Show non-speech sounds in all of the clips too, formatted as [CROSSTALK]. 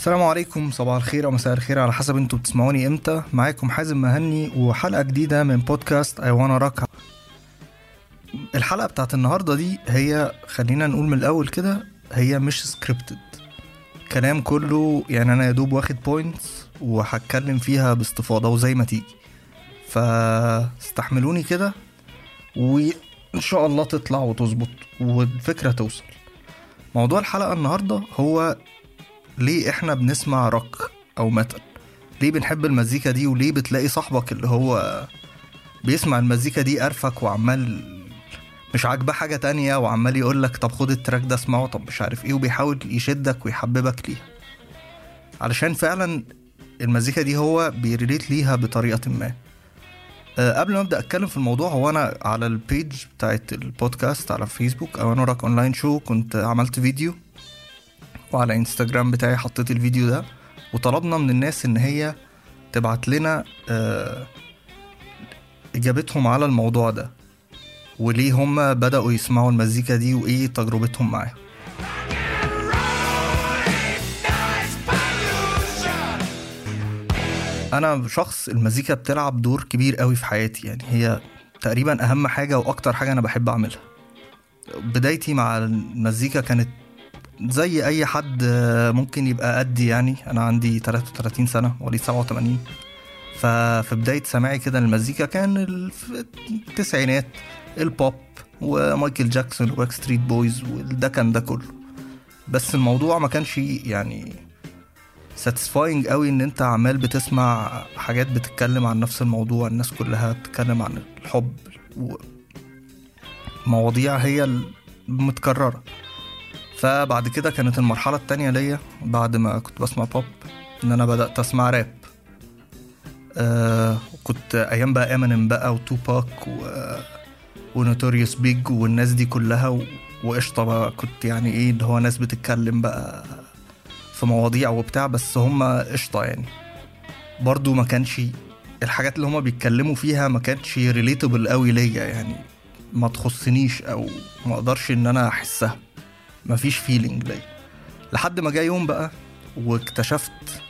السلام عليكم صباح الخير أو مساء الخير على حسب أنتوا بتسمعوني إمتى. معاكم حازم مهني وحلقة جديدة من بودكاست I Wanna Rock الحلقة بتاعت النهارده دي هي خلينا نقول من الأول كده هي مش scripted كلام كله يعني أنا يا دوب واخد points وهتكلم فيها باستفاضة وزي ما تيجي. فاستحملوني كده وإن شاء الله تطلع وتظبط والفكرة توصل. موضوع الحلقة النهارده هو ليه إحنا بنسمع روك أو metal ليه بنحب المزيكا دي وليه بتلاقي صاحبك اللي هو بيسمع المزيكا دي قرفك وعمال مش عاجباه حاجة تانية وعمال يقول لك طب خد ال track ده اسمعه طب مش عارف إيه وبيحاول يشدك ويحببك ليها. علشان فعلا المزيكا دي هو بي relate ليها بطريقة ما. أه قبل ما أبدأ أتكلم في الموضوع هو أنا على ال page بتاعت البودكاست على فيسبوك I Wanna Rock Online Show كنت عملت فيديو وعلى انستجرام بتاعي حطيت الفيديو ده وطلبنا من الناس إن هي تبعت لنا آه، إجابتهم على الموضوع ده وليه هم بدأوا يسمعوا المزيكا دي وإيه تجربتهم معاها. أنا شخص المزيكا بتلعب دور كبير قوي في حياتي يعني هي تقريبا أهم حاجة وأكتر حاجة أنا بحب أعملها. بدايتي مع المزيكا كانت زي أي حد آه، ممكن يبقى قدي يعني. أنا عندي 33 سنة مواليد 87 ففي بداية سماعي كده للمزيكا كان التسعينات. البوب ومايكل جاكسون و Backstreet Boys وده كان ده كله. بس الموضوع ما كانش يعني satisfying قوي إن أنت عمال بتسمع حاجات بتتكلم عن نفس الموضوع. الناس كلها بتتكلم عن الحب ومواضيع هي المتكرره فبعد كده كانت المرحلة التانية ليا بعد ما كنت بسمع بوب إن أنا بدأت أسمع راب آه كنت أيام بقى امينيم بقى و Tupac و و Notorious B.I.G. والناس دي كلها و... وقشطة بقى. كنت يعني إيه اللي هو ناس بتتكلم بقى في مواضيع وبتاع بس هما قشطة يعني. برضو ما كانش الحاجات اللي هما بيتكلموا فيها ما كانتش relatable قوي ليا يعني. ما تخصنيش أو ما أقدرش إن أنا أحسها. مفيش feeling ليا لحد ما جه يوم بقى واكتشفت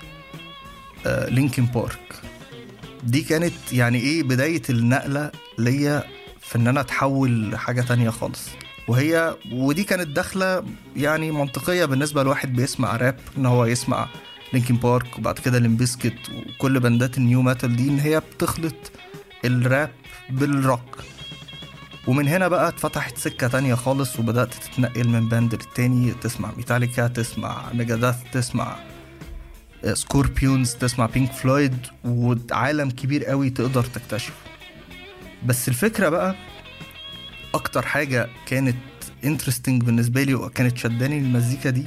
آه Linkin Park دي كانت يعني إيه بداية النقلة ليا في إن أنا أتحول لحاجة تانية خالص. وهي ودي كانت داخلة يعني منطقية بالنسبة لواحد بيسمع راب إن هو يسمع Linkin Park وبعد كده Limp Bizkit وكل بندات ال nu metal دي إن هي بتخلط ال rap بال rock. ومن هنا بقى اتفتحت سكة تانية خالص وبدأت تتنقل من band للتاني. تسمع ميتاليكا تسمع Megadeth تسمع Scorpions تسمع Pink Floyd وعالم كبير قوي تقدر تكتشفه. بس الفكرة بقى أكتر حاجة كانت interesting بالنسبة لي وكانت شداني المزيكا دي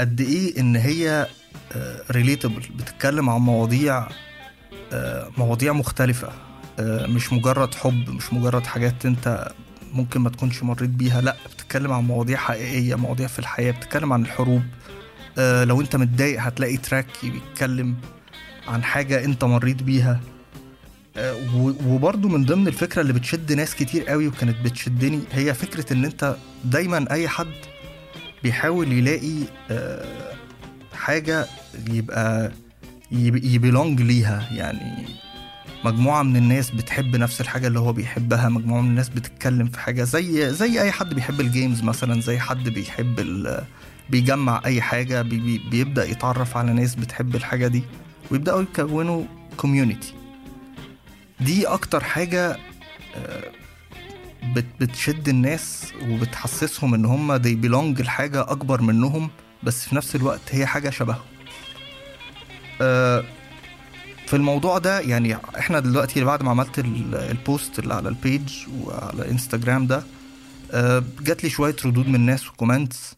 قد إيه إن هي relatable بتتكلم عن مواضيع آه، مواضيع مختلفة. آه، مش مجرد حب مش مجرد حاجات انت ممكن ما تكونش مريت بيها لا بتتكلم عن مواضيع حقيقية مواضيع في الحياة بتتكلم عن الحروب. آه، لو انت متضايق هتلاقي track بيتكلم عن حاجة انت مريت بيها. آه، وبرضو من ضمن الفكرة اللي بتشد ناس كتير قوي وكانت بتشدني هي فكرة ان انت دايما أي حد بيحاول يلاقي آه، حاجة يبقى ي belong ليها يعني مجموعة من الناس بتحب نفس الحاجة اللي هو بيحبها مجموعة من الناس بتتكلم في حاجة زي زي أي حد بيحب ال games مثلا زي حد بيحب بيجمع أي حاجة بي بي بيبدأ يتعرف على ناس بتحب الحاجة دي ويبدأوا يكونوا community دي أكتر حاجة آه، بت بتشد الناس وبتحسسهم إن هم they belong لحاجة أكبر منهم بس في نفس الوقت هي حاجة شبههم. آه، في الموضوع ده يعني إحنا دلوقتي بعد ما عملت ال- ال post اللي على ال page وعلى انستجرام ده آه، جات لي شوية ردود من الناس و comments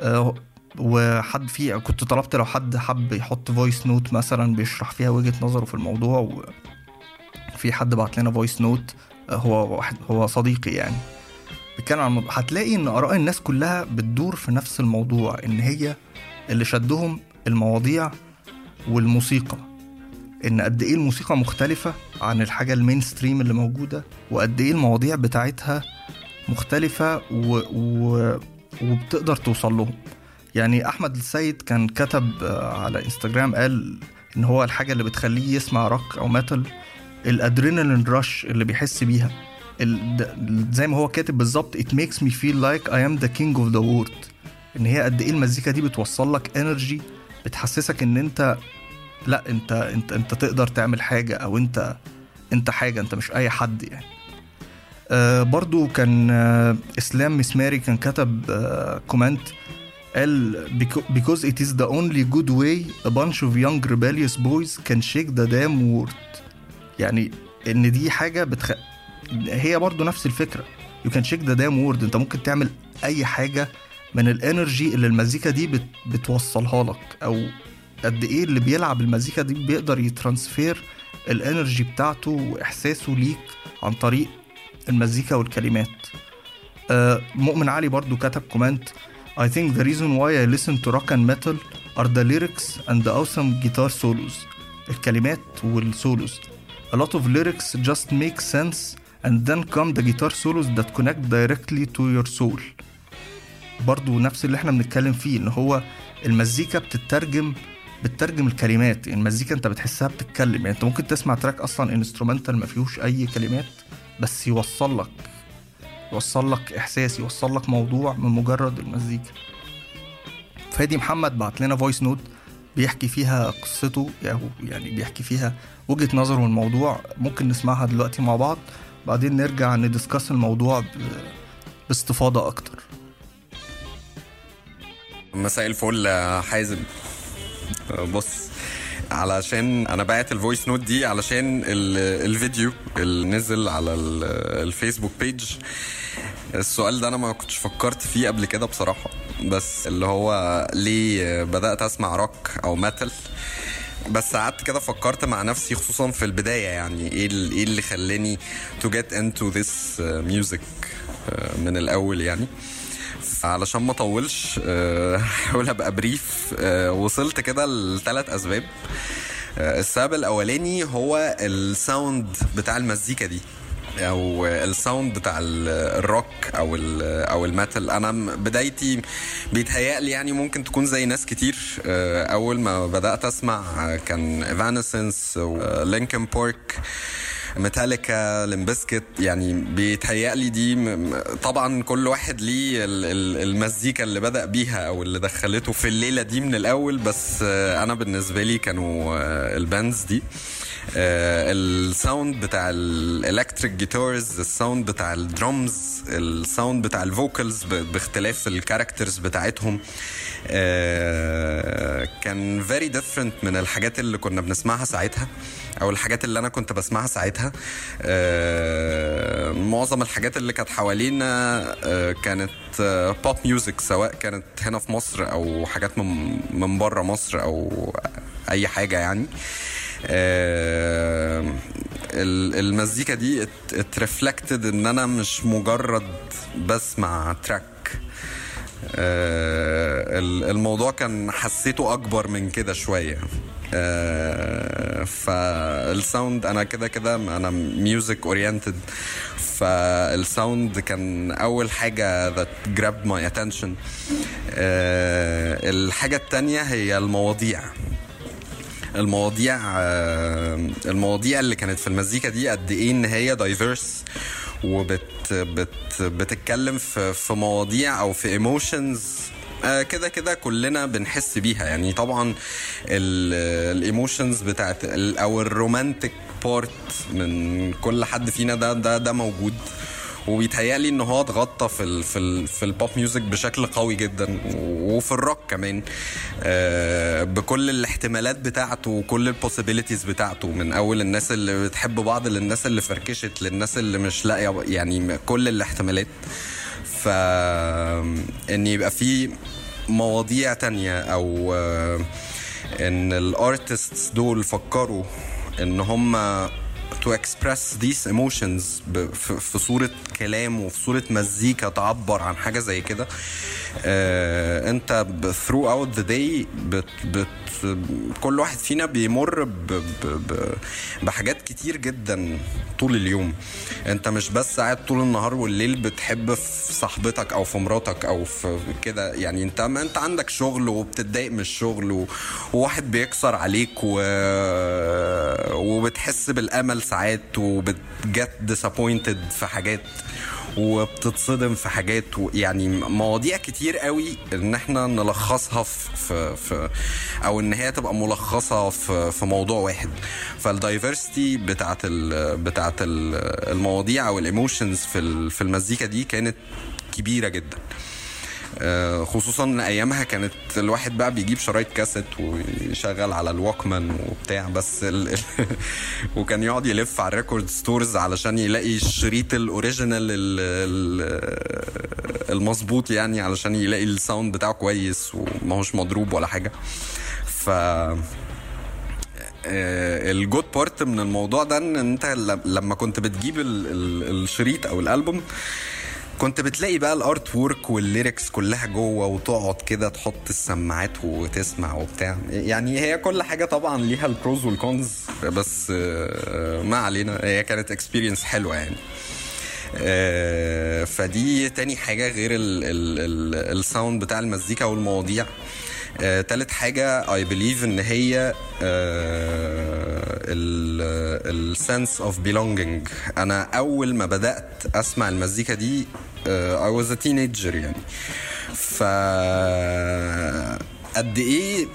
آه، وحد في كنت طلبت لو حد حب يحط voice note مثلا بيشرح فيها وجهة نظره في الموضوع وفي حد بعت لنا voice note هو واحد هو صديقي يعني. بيتكلم عن الموضوع هتلاقي إن آراء الناس كلها بتدور في نفس الموضوع إن هي اللي شدهم المواضيع والموسيقى. إن قد إيه الموسيقى مختلفة عن الحاجة ال mainstream اللي موجودة وقد إيه المواضيع بتاعتها مختلفة و... و... وبتقدر توصل لهم. يعني أحمد السيد كان كتب آه، على إنستجرام قال إن هو الحاجة اللي بتخليه يسمع روك أو metal ال adrenaline rush اللي بيحس بيها. زي ما هو كاتب بالظبط it makes me feel like I am the king of the world. إن هي قد إيه المزيكا دي بتوصل لك energy بتحسسك إن أنت لا انت انت انت تقدر تعمل حاجة أو انت انت حاجة انت مش اي حد يعني. آه برضو كان آه اسلام مسماري كان كتب آه comment قال because it is the only good way a bunch of young rebellious boys can shake the damn world. يعني إن دي حاجة بتخ... هي برضو نفس الفكرة. You can shake the damn world. انت ممكن تعمل اي حاجة من ال energy اللي المزيكا دي بت... بتوصلها لك أو قد إيه اللي بيلعب المزيكا دي بيقدر ي transfer ال energy بتاعته واحساسه ليك عن طريق المزيكا والكلمات. آه مؤمن علي برضو كتب comment I think the reason why I listen to rock and metal are the lyrics and the awesome guitar solos. الكلمات وال solos. A lot of lyrics just make sense and then come the guitar solos that connect directly to your soul. برضو نفس اللي إحنا بنتكلم فيه إن هو المزيكا بتترجم بتترجم الكلمات. يعني المزيكا انت بتحسها بتتكلم. يعني انت ممكن تسمع track أصلا instrumental ما فيهوش أي كلمات بس يوصل لك يوصل لك إحساس يوصل لك موضوع من مجرد المزيكا. فادي محمد بعت لنا voice note بيحكي فيها قصته يعني بيحكي فيها وجهة نظره الموضوع ممكن نسمعها دلوقتي مع بعض بعدين نرجع ن discuss الموضوع باستفاضة أكتر. مساء الفل حازم. بص علشان أنا بعت ال voice note دي علشان الفيديو اللي نزل على ال Facebook page السؤال ده أنا ما كنتش فكرت فيه قبل كده بصراحة. بس اللي هو ليه بدأت أسمع روك أو metal بس قعدت كده فكرت مع نفسي خصوصا في البداية يعني إيه إيه اللي خلاني to get into this music من الأول يعني. علشان ما اطولش [LAUGHS] هحاول أبقى brief وصلت كده لثلاث أسباب. السبب الأولاني هو ال sound بتاع المزيكا دي أو ال sound بتاع الروك أو أو ال metal أنا بدايتي بيتهيألي يعني ممكن تكون زي ناس كتير. أول ما بدأت أسمع كان Evanescence و Linkin Park Metallica Limp Bizkit يعني بيتهيألي دي طبعا كل واحد ليه المزيكا اللي بدأ بيها أو اللي دخلته في الليلة دي من الأول بس أنا بالنسبة لي كانوا ال bands دي. ال sound بتاع ال electric guitars ال sound بتاع ال drums ال sound بتاع ال vocals باختلاف ال characters بتاعتهم. كان very different من الحاجات اللي كنا بنسمعها ساعتها. أو الحاجات اللي أنا كنت بسمعها ساعتها معظم الحاجات اللي كانت حوالينا كانت pop music سواء كانت هنا في مصر أو حاجات من من بره مصر أو أي حاجة يعني. المزيكا دي it reflected إن أنا مش مجرد بسمع track الموضوع كان حسيته أكبر من كده شوية. فال sound أنا كده كده أنا music oriented فال sound كان أول حاجة that grabbed my attention. الحاجة التانية هي المواضيع. المواضيع المواضيع اللي كانت في المزيكا دي قد إيه إن هي diverse وبت بت بتتكلم في في مواضيع أو في emotions كده كده كلنا بنحس بيها. يعني طبعا ال emotions بتاعت أو ال romantic part من كل حد فينا ده ده ده موجود. وبيتهيألي إن هو اتغطى في ال في ال في ال pop music بشكل قوي جدا وفي الروك كمان آه بكل الاحتمالات بتاعته وكل ال possibilities بتاعته. من أول الناس اللي بتحب بعض للناس اللي فركشت للناس اللي مش لاقية يعني كل الاحتمالات. ف إن يبقى في مواضيع تانية أو آه إن ال artists دول فكروا إن هم to express these emotions في صورة كلام وفي صورة مزيكا تعبر عن حاجة زي كده آه أنت اوت ذا داي بت بت كل واحد فينا بيمر ب ب ب بحاجات كتير جدا طول اليوم انت مش بس قاعد طول النهار والليل بتحب في صاحبتك أو في مراتك أو في كده يعني انت ما انت عندك شغل وبتتضايق من الشغل. وواحد بيكسر عليك و... وبتحس بالأمل ساعات وبت get disappointed في حاجات وبتتصدم في حاجات يعني مواضيع كتير قوي إن إحنا نلخصها في, في, أو إن هي تبقى ملخصة في, في موضوع واحد. فال diversity بتاعت ال بتاعت ال المواضيع أو ال emotions في في المزيكا دي كانت كبيرة جدا. خصوصا إن أيامها كانت الواحد بقى بيجيب شرايط كاسيت ويشغل على ال Walkman وبتاع بس ال... [LAUGHS] وكان يقعد يلف على ال record stores علشان يلاقي الشريط ال original المظبوط يعني علشان يلاقي ال sound بتاعه كويس وما هوش مضروب ولا حاجة. ف ال good part من الموضوع ده إن أنت لما كنت بتجيب الشريط أو الألبوم كنت بتلاقي بقى ال artwork وال lyrics كلها جوه وتقعد كده تحط السماعات وتسمع وبتاع. يعني هي كل حاجة طبعا ليها ال pros وال cons بس ما علينا. هي كانت experience حلوة يعني. فدي تاني حاجة غير ال sound بتاع المزيكا والمواضيع. آه، تالت حاجة I believe إن هي ال sense of belonging. أنا أول ما بدأت أسمع المزيكا دي I was a teenager يعني. ف قد إيه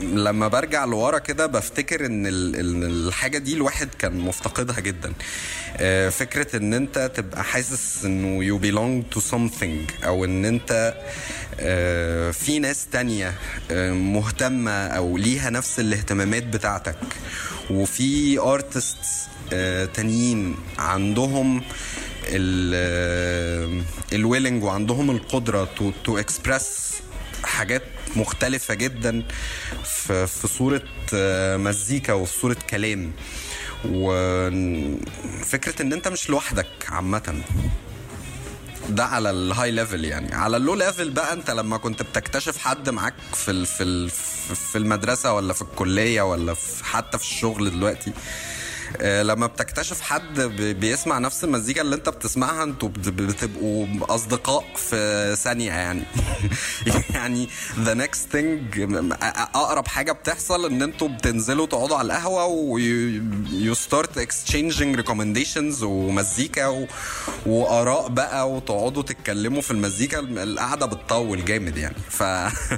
لما برجع لورا كده بفتكر إن الحاجة دي الواحد كان مفتقدها جدا. فكرة إن أنت تبقى حاسس إنه you belong to something أو إن أنت في ناس تانية مهتمة أو ليها نفس الاهتمامات بتاعتك. وفي ارتست تانيين عندهم ال willing وعندهم القدرة to express حاجات مختلفة جدا في, في صورة مزيكا وفي صورة كلام. وفكرة إن أنت مش لوحدك عامة. ده على ال high level يعني. على ال low level بقى أنت لما كنت بتكتشف حد معاك في في في المدرسة ولا في الكلية ولا في حتى في الشغل دلوقتي لما بتكتشف حد بيسمع نفس المزيكا اللي انت بتسمعها أنتوا بتبقوا أصدقاء في ثانية يعني. [LAUGHS] يعني the next thing أقرب حاجة بتحصل إن أنتوا بتنزلوا تقعدوا على القهوة و you start exchanging recommendations ومزيكا وآراء بقى وتقعدوا تتكلموا في المزيكا القعدة بتطول جامد يعني. ف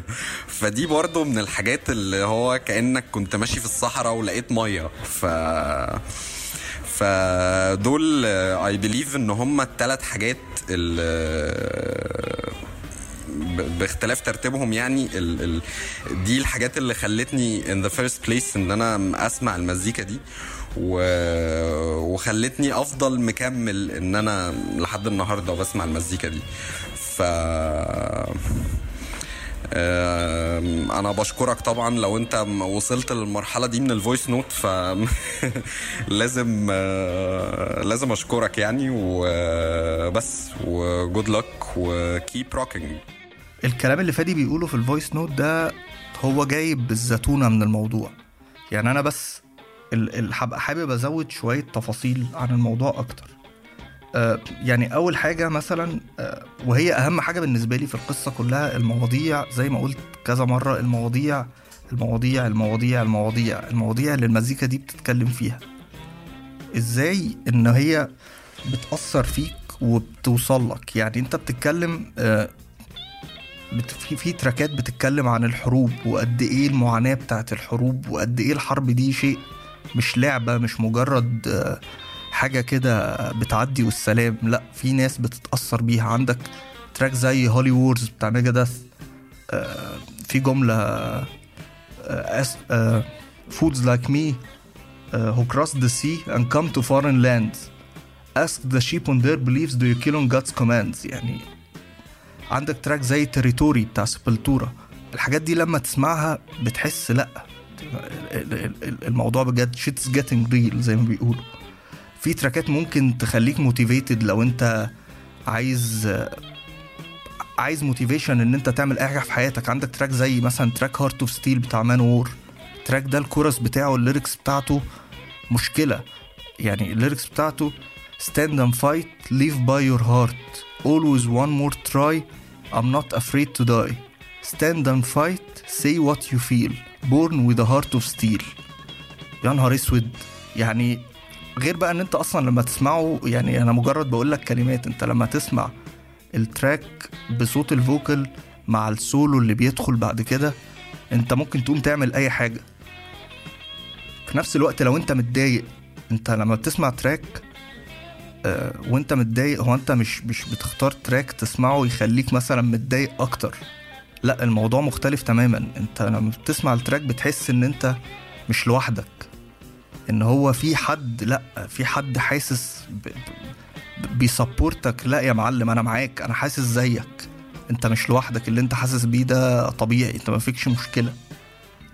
[LAUGHS] فدي برضو من الحاجات اللي هو كأنك كنت ماشي في الصحراء ولقيت مية. ف فدول اي بليف إن هم الثلاث حاجات باختلاف ترتيبهم يعني ال ال دي الحاجات اللي خلتني in the first place إن أنا أسمع المزيكا دي و... وخلتني أفضل مكمل إن أنا لحد النهارده بسمع المزيكا دي. ف أنا بشكرك طبعا لو أنت وصلت للمرحلة دي من ال voice note ف [LAUGHS] لازم لازم أشكرك يعني وبس وجود لك و keep rocking الكلام اللي فادي بيقوله في ال voice note ده هو جايب بالزتونه من الموضوع. يعني أنا بس هبقى حابب أزود شوية تفاصيل عن الموضوع أكتر. يعني أول حاجة مثلا وهي أهم حاجة بالنسبة لي في القصة كلها المواضيع زي ما قلت كذا مرة المواضيع المواضيع المواضيع المواضيع المواضيع اللي المزيكا دي بتتكلم فيها. إزاي إن هي بتأثر فيك وبتوصل لك؟ يعني أنت بتتكلم في في تراكات بتتكلم عن الحروب وقد إيه المعاناة بتاعت الحروب وقد إيه الحرب دي شيء مش لعبة مش مجرد حاجة كده بتعدي والسلام لا في ناس بتتأثر بيها. عندك track زي Holy Wars بتاع Megadeth آه في جملة fools like me who cross the sea and come to foreign lands. And ask the sheep for their beliefs do you kill on God's commands? يعني عندك track زي Territory بتاع Sepultura الحاجات دي لما تسمعها بتحس لا الموضوع بجد shit's getting real زي ما بيقولوا. في track ات ممكن تخليك motivated لو انت عايز عايز motivation ان انت تعمل أي حاجة في حياتك. عندك track زي مثلا track Heart of Steel بتاع Manowar ال track ده الكورس بتاعه ال lyrics بتاعته مشكلة. يعني ال lyrics بتاعته stand and fight live by your heart. Always one more try I'm not afraid to die. Stand and fight say what you feel. Born with a heart of steel. يا نهار اسود. يعني غير بقى إن أنت أصلا لما تسمعه يعني أنا مجرد بقول لك كلمات أنت لما تسمع ال track بصوت ال vocal مع السولو اللي بيدخل بعد كده أنت ممكن تقوم تعمل أي حاجة. في نفس الوقت لو أنت متضايق أنت لما بتسمع track آه، وأنت متضايق هو أنت مش مش بتختار track تسمعه يخليك مثلا متضايق أكتر؟ لا الموضوع مختلف تماما. أنت لما بتسمع ال track بتحس إن أنت مش لوحدك. إن هو في حد لأ في حد حاسس بي support ك لأ يا معلم أنا معاك أنا حاسس زيك. أنت مش لوحدك اللي أنت حاسس بيه ده طبيعي أنت ما فيكش مشكلة.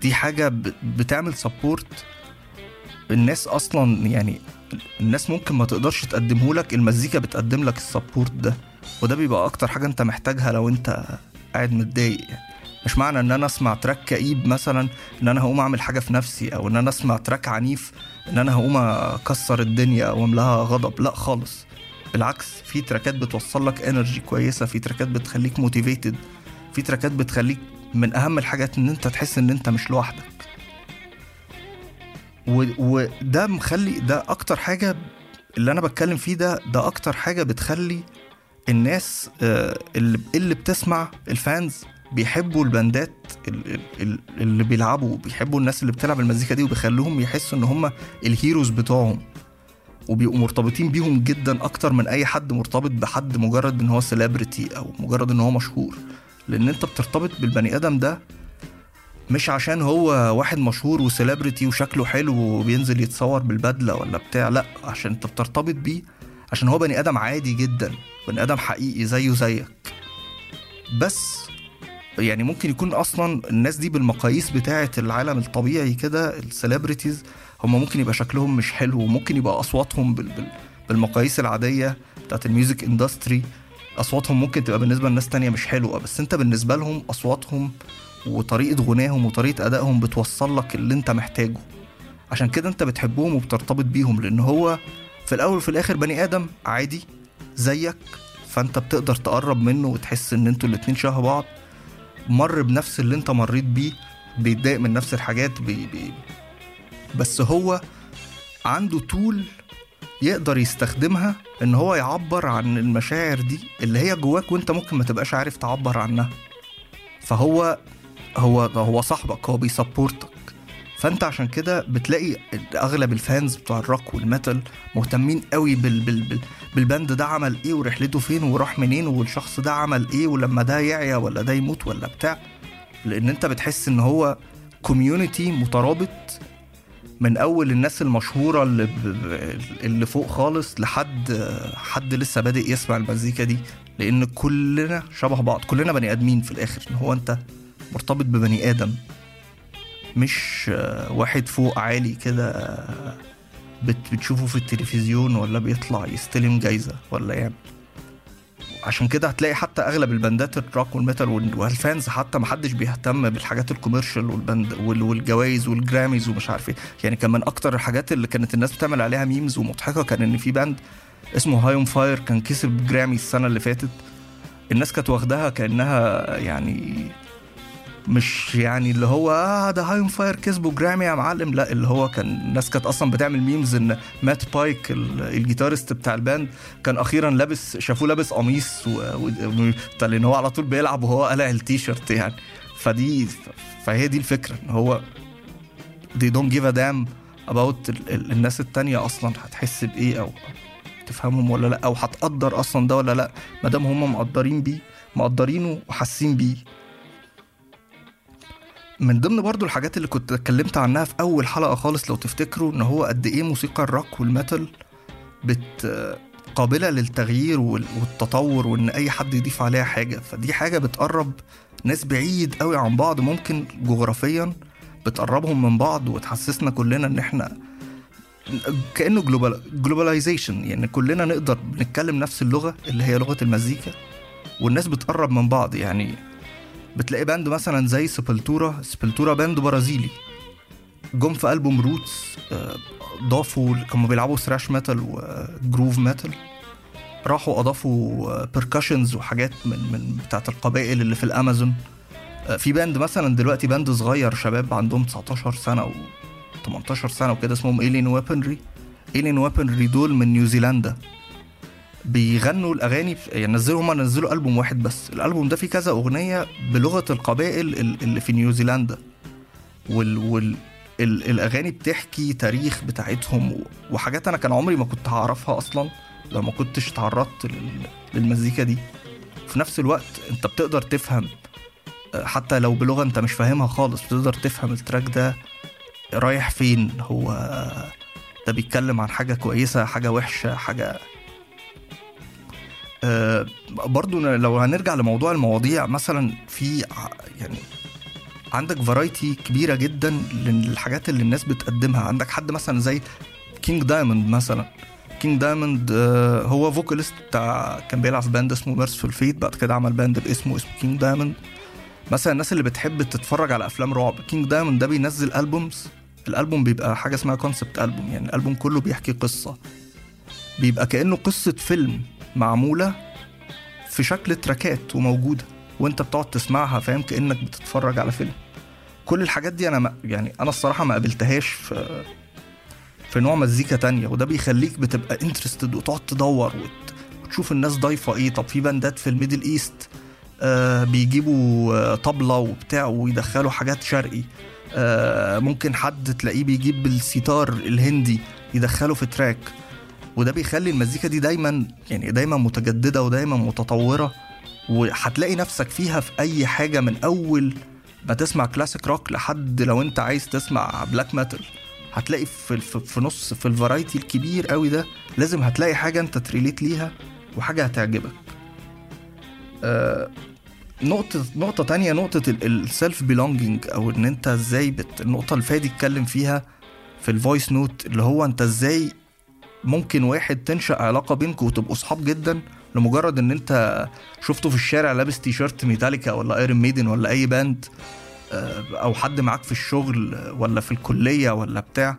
دي حاجة بتعمل support. الناس أصلا يعني الناس ممكن ما تقدرش تقدمه لك المزيكا بتقدم لك ال support ده. وده بيبقى أكتر حاجة أنت محتاجها لو أنت قاعد متضايق يعني. مش معنى ان أنا اسمع track كئيب مثلا ان أنا هقوم اعمل حاجة في نفسي أو ان أنا اسمع track عنيف ان أنا هقوم اكسر الدنيا أو املاها غضب؟ لا خالص. بالعكس في track ات بتوصل لك energy كويسة في track ات بتخليك motivated في track ات بتخليك من أهم الحاجات إن أنت تحس إن أنت مش لوحدك. وده مخلي ده أكتر حاجة اللي أنا بتكلم فيه ده ده أكتر حاجة بتخلي الناس آه، اللي بتسمع ال fans بيحبوا ال band ات ال- ال- ال- اللي بيلعبوا بيحبوا الناس اللي بتلعب المزيكا دي وبيخلوهم يحسوا إن هم ال heroes بتوعهم وبيبقوا مرتبطين بيهم جدا أكتر من أي حد مرتبط بحد مجرد إن هو celebrity أو مجرد إن هو مشهور. لأن أنت بترتبط بالبني آدم ده مش عشان هو واحد مشهور و celebrity وشكله حلو وبينزل يتصور بالبدلة ولا بتاع لأ عشان أنت بترتبط بيه عشان هو بني آدم عادي جدا بني آدم حقيقي زيه زيك. بس يعني ممكن يكون أصلا الناس دي بالمقاييس بتاعة العالم الطبيعي كده ال celebrities هم ممكن يبقى شكلهم مش حلو وممكن يبقى أصواتهم بال بال بالمقاييس العادية بتاعة ال music industry أصواتهم ممكن تبقى بالنسبة لناس تانية مش حلوة بس أنت بالنسبة لهم أصواتهم وطريقة غناهم وطريقة أدائهم بتوصل لك اللي أنت محتاجه. عشان كده أنت بتحبهم وبترتبط بيهم لأن هو في الأول وفي الآخر بني آدم عادي زيك فأنت بتقدر تقرب منه وتحس إن أنتوا الاتنين شبه بعض. مر بنفس اللي انت مريت بيه بيتضايق من نفس الحاجات بي بي بس هو عنده تول يقدر يستخدمها ان هو يعبر عن المشاعر دي اللي هي جواك وانت ممكن ما تبقاش عارف تعبر عنها. فهو هو هو صاحبك هو بي support ك. فأنت عشان كده بتلاقي أغلب ال fans بتوع الروك وال metal مهتمين قوي بال بال بال بال band ده عمل إيه ورحلته فين وراح منين والشخص ده عمل إيه ولما ده يعيا ولا ده يموت ولا بتاع. لأن أنت بتحس إن هو community مترابط من أول الناس المشهورة اللي اللي فوق خالص لحد حد لسه بادئ يسمع المزيكا دي. لأن كلنا شبه بعض كلنا بني آدمين في الآخر. إن هو أنت مرتبط ببني آدم. مش واحد فوق عالي كده بت- بتشوفه في التلفزيون ولا بيطلع يستلم جايزة ولا يعمل عشان كده هتلاقي حتى أغلب الباندات الروك والميتال وال- والفانز حتى محدش بيهتم بالحاجات ال commercial وال band وال- والجوائز وال Grammys ومش عارف إيه. يعني كان من أكتر الحاجات اللي كانت الناس بتعمل عليها memes ومضحكة كان إن في band اسمه High on Fire كان كسب Grammy السنة اللي فاتت. الناس كانت واخداها كأنها يعني مش يعني اللي هو آه ده on Fire كسبوا Grammy يا معلم. لا اللي هو كان الناس كانت أصلا بتعمل memes إن Matt Pike ال- ال guitarist بتاع ال band كان أخيرا لابس شافوه لابس قميص لأن هو على طول بيلعب وهو قلع التيشيرت يعني. فدي فهي دي الفكرة إن هو give a damn about ال... ال... الناس التانية أصلا هتحس بإيه أو تفهمهم ولا لأ أو هتقدر أصلا ده ولا لأ. ما دام هم مقدرين بيه مقدرينه وحاسين بيه. من ضمن برضو الحاجات اللي كنت اتكلمت عنها في أول حلقة خالص لو تفتكروا إن هو قد إيه موسيقى الروك والميتال بت قابله للتغيير وال- والتطور وإن أي حد يضيف عليها حاجة. فدي حاجة بتقرب ناس بعيد قوي عن بعض ممكن جغرافيا بتقربهم من بعض وتحسسنا كلنا إن إحنا كأنه global globalization يعني كلنا نقدر نتكلم نفس اللغة اللي هي لغة المزيكا والناس بتقرب من بعض. يعني بتلاقي band مثلا زي Sepultura Sepultura band برازيلي. جم في ألبوم Roots آه، ضافوا كانوا بيلعبوا thrash metal و groove metal راحوا أضافوا percussions وحاجات من من بتاعت القبائل اللي في الأمازون. آه، في band مثلا دلوقتي band صغير شباب عندهم 19 سنة و 18 سنة وكده اسمهم Alien Weaponry Alien Weaponry دول من نيوزيلندا. بيغنوا الأغاني يعني نزلوا هما نزلوا ألبوم واحد بس. الألبوم ده فيه كذا أغنية بلغة القبائل ال- اللي في نيوزيلندا. وال, وال ال- الأغاني بتحكي تاريخ بتاعتهم. وحاجات أنا كان عمري ما كنت هعرفها أصلا لو ما كنتش تعرضت لل- للمزيكا دي. في نفس الوقت أنت بتقدر تفهم حتى لو بلغة أنت مش فاهمها خالص بتقدر تفهم ال track ده رايح فين. هو ده بيتكلم عن حاجة كويسة حاجة وحشة حاجة برضو لو هنرجع لموضوع المواضيع مثلا في يعني عندك variety كبيرة جدا للحاجات اللي الناس بتقدمها. عندك حد مثلا زي King Diamond مثلا. King Diamond آه، هو vocalist بتاع كان بيلعب في band اسمه Mercyful Fate بعد كده عمل band باسمه اسمه King Diamond مثلا الناس اللي بتحب تتفرج على أفلام رعب King Diamond ده بينزل albums الالبوم بيبقى حاجة اسمها concept album يعني الالبوم كله بيحكي قصة. بيبقى كأنه قصة فيلم. معمولة في شكل تراكات وموجودة وانت بتقعد تسمعها فاهم؟ كأنك بتتفرج على فيلم. كل الحاجات دي أنا ما يعني أنا الصراحة ما قابلتهاش في في نوع مزيكا تانية وده بيخليك بتبقى interested وتقعد تدور وت... وتشوف الناس ضايفة إيه. طب في باندات في ال Middle East آه بيجيبوا آه طبلة وبتاع ويدخلوا حاجات شرقي آه ممكن حد تلاقيه بيجيب السيتار الهندي يدخله في track. وده بيخلي المزيكا دي دايما يعني دايما متجددة ودايما متطورة. وهتلاقي نفسك فيها في أي حاجة من أول ما تسمع classic rock لحد لو أنت عايز تسمع black metal هتلاقي في, في, نص في ال variety الكبير قوي ده لازم هتلاقي حاجة أنت ت relate ليها وحاجة هتعجبك. آه نقطة نقطة تانية نقطة ال self belonging أو إن أنت إزاي بت... النقطة اللي فادي اتكلم فيها في ال voice note اللي هو أنت إزاي ممكن واحد تنشأ علاقة بينكم وتبقوا صحاب جدا لمجرد إن أنت شفته في الشارع لابس تي شيرت ميتاليكا ولا Iron Maiden ولا أي band آه، أو حد معاك في الشغل ولا في الكلية ولا بتاع.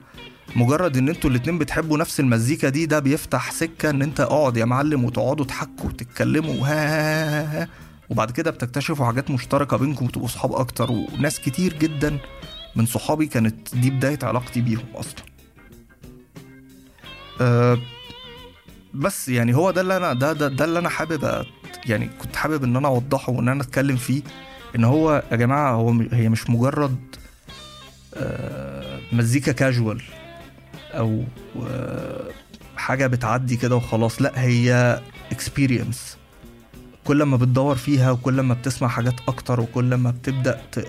مجرد إن أنتوا الاتنين بتحبوا نفس المزيكا دي ده بيفتح سكة إن أنت اقعد يا معلم وتقعدوا تحكوا وتتكلموا ها ها ها ها. وبعد كده بتكتشفوا حاجات مشتركة بينكم وتبقوا صحاب أكتر وناس كتير جدا من صحابي كانت دي بداية علاقتي بيهم أصلا. أه بس يعني هو ده اللي أنا ده ده, ده اللي أنا حابب يعني كنت حابب إن أنا أوضحه وإن أنا أتكلم فيه إن هو يا جماعة هو هي مش مجرد آه، مزيكا كاجوال أو آه، حاجة بتعدي كده وخلاص لأ هي اكسبيرينس كل ما بتدور فيها وكل ما بتسمع حاجات أكتر وكل ما بتبدأ ت...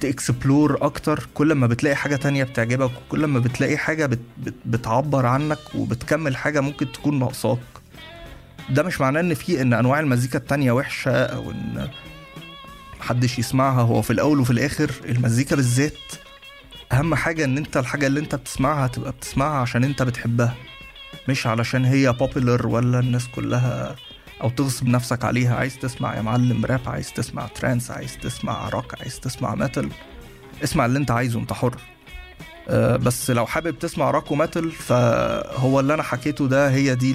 ت explore أكتر. كل ما بتلاقي حاجة تانية بتعجبك وكل ما بتلاقي حاجة بت بت بتعبر عنك وبتكمل حاجة ممكن تكون ناقصاك. ده مش معناه إن في إن أنواع المزيكا التانية وحشة أو إن محدش يسمعها. هو في الأول وفي الآخر المزيكا بالذات أهم حاجة إن أنت الحاجة اللي أنت بتسمعها تبقى بتسمعها عشان أنت بتحبها مش علشان هي popular ولا الناس كلها أو تغصب نفسك عليها عايز تسمع يا معلم راب عايز تسمع trance عايز تسمع روك عايز تسمع metal اسمع اللي أنت عايزه أنت حر. أه بس لو حابب تسمع rock و metal فهو اللي أنا حكيته ده هي دي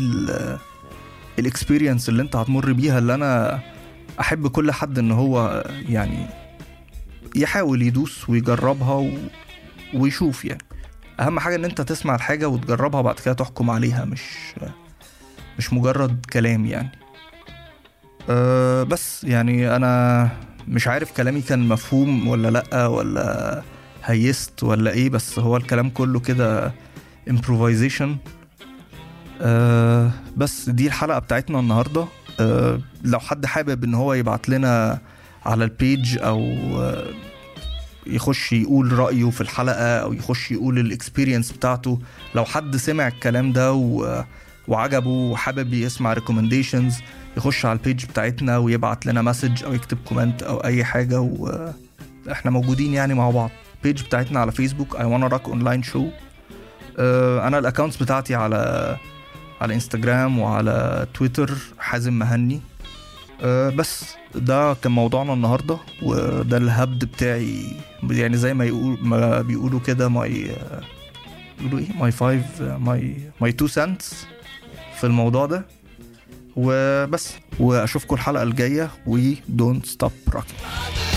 ال experience اللي أنت هتمر بيها اللي أنا أحب كل حد إن هو يعني يحاول يدوس ويجربها و... ويشوف يعني. أهم حاجة إن أنت تسمع الحاجة وتجربها بعد كده تحكم عليها مش مش مجرد كلام يعني. أه بس يعني أنا مش عارف كلامي كان مفهوم ولا لأ ولا هيست ولا إيه بس هو الكلام كله كده improvisation. أه بس دي الحلقة بتاعتنا النهارده. أه لو حد حابب إن هو يبعت لنا على ال page أو آه، يخش يقول رأيه في الحلقة أو يخش يقول ال experience بتاعته. لو حد سمع الكلام ده و... وعجبه وحابب يسمع recommendations يخش على ال page بتاعتنا ويبعت لنا message أو يكتب comment أو أي حاجة وإحنا موجودين يعني مع بعض. ال page بتاعتنا على فيسبوك I Wanna Rock online show أنا ال accounts بتاعتي على على انستجرام وعلى تويتر حازم مهني. آه، بس ده كان موضوعنا النهارده وده الهبد بتاعي. يعني زي ما يقول ما بيقولوا كده my آه، بيقولوا إيه؟ my five my my two cents في الموضوع ده. وبس وأشوفكم الحلقة الجاية. و don't stop rocking.